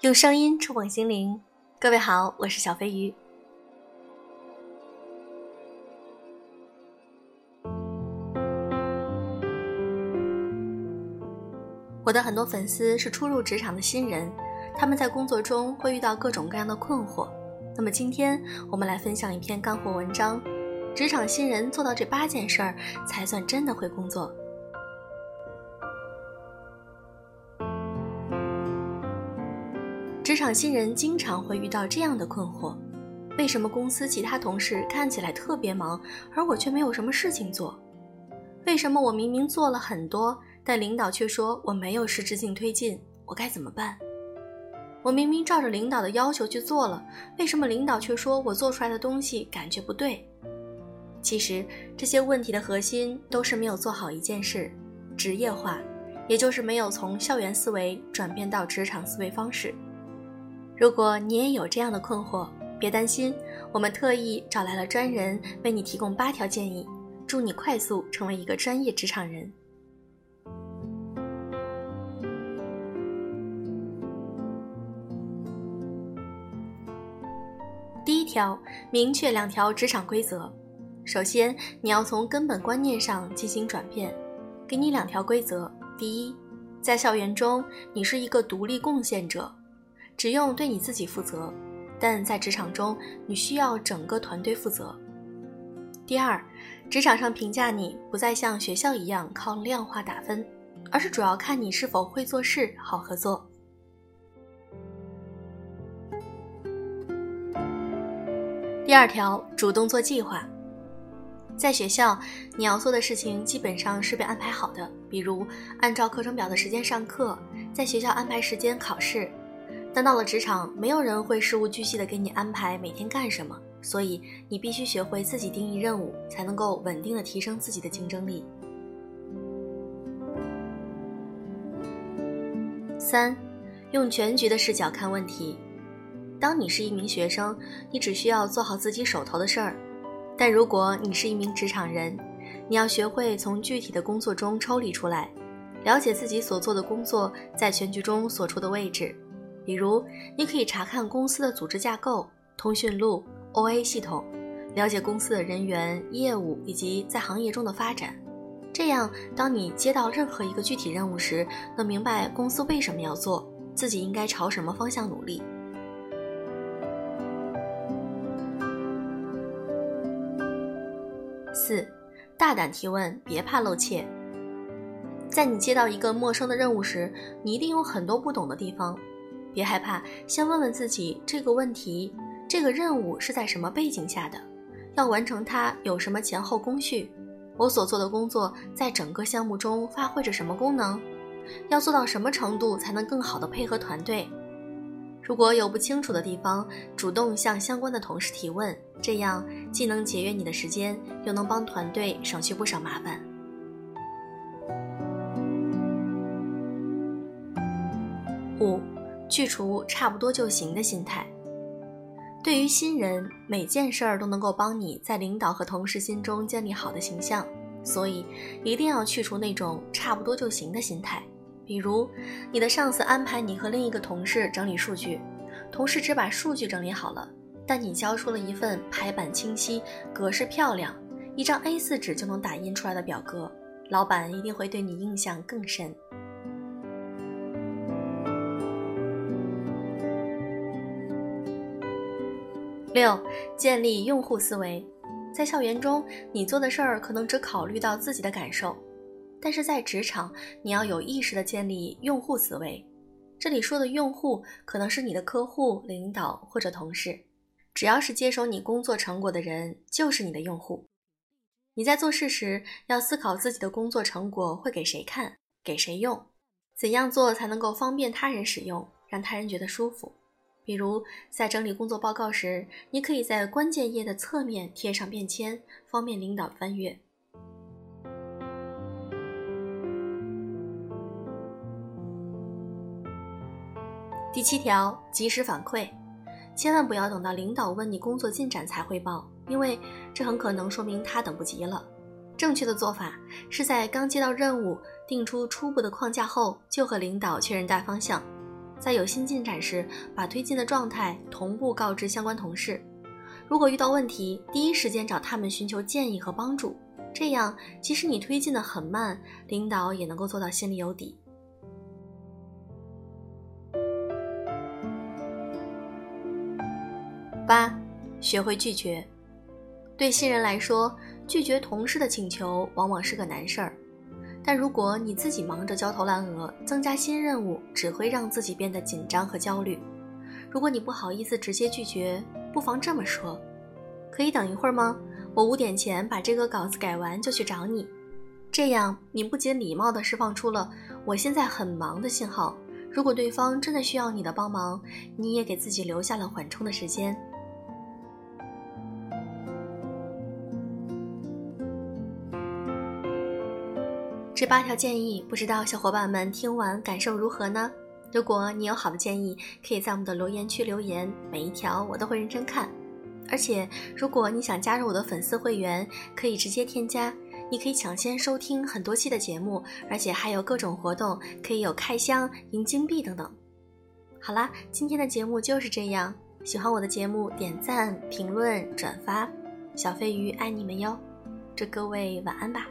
用声音触碰心灵，各位好，我是小飞鱼。我的很多粉丝是初入职场的新人，他们在工作中会遇到各种各样的困惑。那么今天我们来分享一篇干货文章：职场新人做到这八件事儿，才算真的会工作。职场新人经常会遇到这样的困惑：为什么公司其他同事看起来特别忙，而我却没有什么事情做？为什么我明明做了很多，但领导却说我没有实质性推进？我该怎么办？我明明照着领导的要求去做了，为什么领导却说我做出来的东西感觉不对？其实这些问题的核心都是没有做好一件事——职业化，也就是没有从校园思维转变到职场思维方式。如果你也有这样的困惑，别担心，我们特意找来了专人为你提供八条建议，助你快速成为一个专业职场人。第一条，明确两条职场规则。首先，你要从根本观念上进行转变。给你两条规则：第一，在校园中，你是一个独立贡献者。只用对你自己负责，但在职场中，你需要整个团队负责。第二，职场上评价你不再像学校一样靠量化打分，而是主要看你是否会做事、好合作。第二条，主动做计划。在学校，你要做的事情基本上是被安排好的，比如按照课程表的时间上课，在学校安排时间考试。但到了职场，没有人会事无巨细的给你安排每天干什么，所以你必须学会自己定义任务，才能够稳定的提升自己的竞争力。三，用全局的视角看问题。当你是一名学生，你只需要做好自己手头的事儿；但如果你是一名职场人，你要学会从具体的工作中抽离出来，了解自己所做的工作在全局中所处的位置。比如，你可以查看公司的组织架构、通讯录、OA 系统，了解公司的人员、业务以及在行业中的发展。这样，当你接到任何一个具体任务时，能明白公司为什么要做，自己应该朝什么方向努力。四，大胆提问，别怕露怯。在你接到一个陌生的任务时，你一定有很多不懂的地方。别害怕，先问问自己这个问题：这个任务是在什么背景下的？要完成它有什么前后工序？我所做的工作在整个项目中发挥着什么功能？要做到什么程度才能更好的配合团队？如果有不清楚的地方，主动向相关的同事提问，这样既能节约你的时间，又能帮团队省去不少麻烦。五。去除差不多就行的心态。对于新人，每件事儿都能够帮你在领导和同事心中建立好的形象，所以一定要去除那种差不多就行的心态。比如，你的上司安排你和另一个同事整理数据，同事只把数据整理好了，但你交出了一份排版清晰、格式漂亮、一张 A4 纸就能打印出来的表格，老板一定会对你印象更深。六，建立用户思维。在校园中，你做的事儿可能只考虑到自己的感受，但是在职场，你要有意识的建立用户思维。这里说的用户，可能是你的客户、领导或者同事，只要是接手你工作成果的人，就是你的用户。你在做事时，要思考自己的工作成果会给谁看，给谁用，怎样做才能够方便他人使用，让他人觉得舒服。比如，在整理工作报告时，你可以在关键页的侧面贴上便签，方便领导翻阅。第七条，及时反馈，千万不要等到领导问你工作进展才汇报，因为这很可能说明他等不及了。正确的做法是在刚接到任务、定出初步的框架后，就和领导确认大方向。在有新进展时，把推进的状态同步告知相关同事。如果遇到问题，第一时间找他们寻求建议和帮助。这样，即使你推进的很慢，领导也能够做到心里有底。八，学会拒绝。对新人来说，拒绝同事的请求往往是个难事儿。但如果你自己忙着焦头烂额，增加新任务只会让自己变得紧张和焦虑。如果你不好意思直接拒绝，不妨这么说：“可以等一会儿吗？我五点前把这个稿子改完就去找你。”这样你不仅礼貌地释放出了“我现在很忙”的信号。如果对方真的需要你的帮忙，你也给自己留下了缓冲的时间。这八条建议，不知道小伙伴们听完感受如何呢？如果你有好的建议，可以在我们的留言区留言，每一条我都会认真看。而且，如果你想加入我的粉丝会员，可以直接添加，你可以抢先收听很多期的节目，而且还有各种活动，可以有开箱、赢金币等等。好啦，今天的节目就是这样。喜欢我的节目，点赞、评论、转发，小飞鱼爱你们哟！祝各位晚安吧。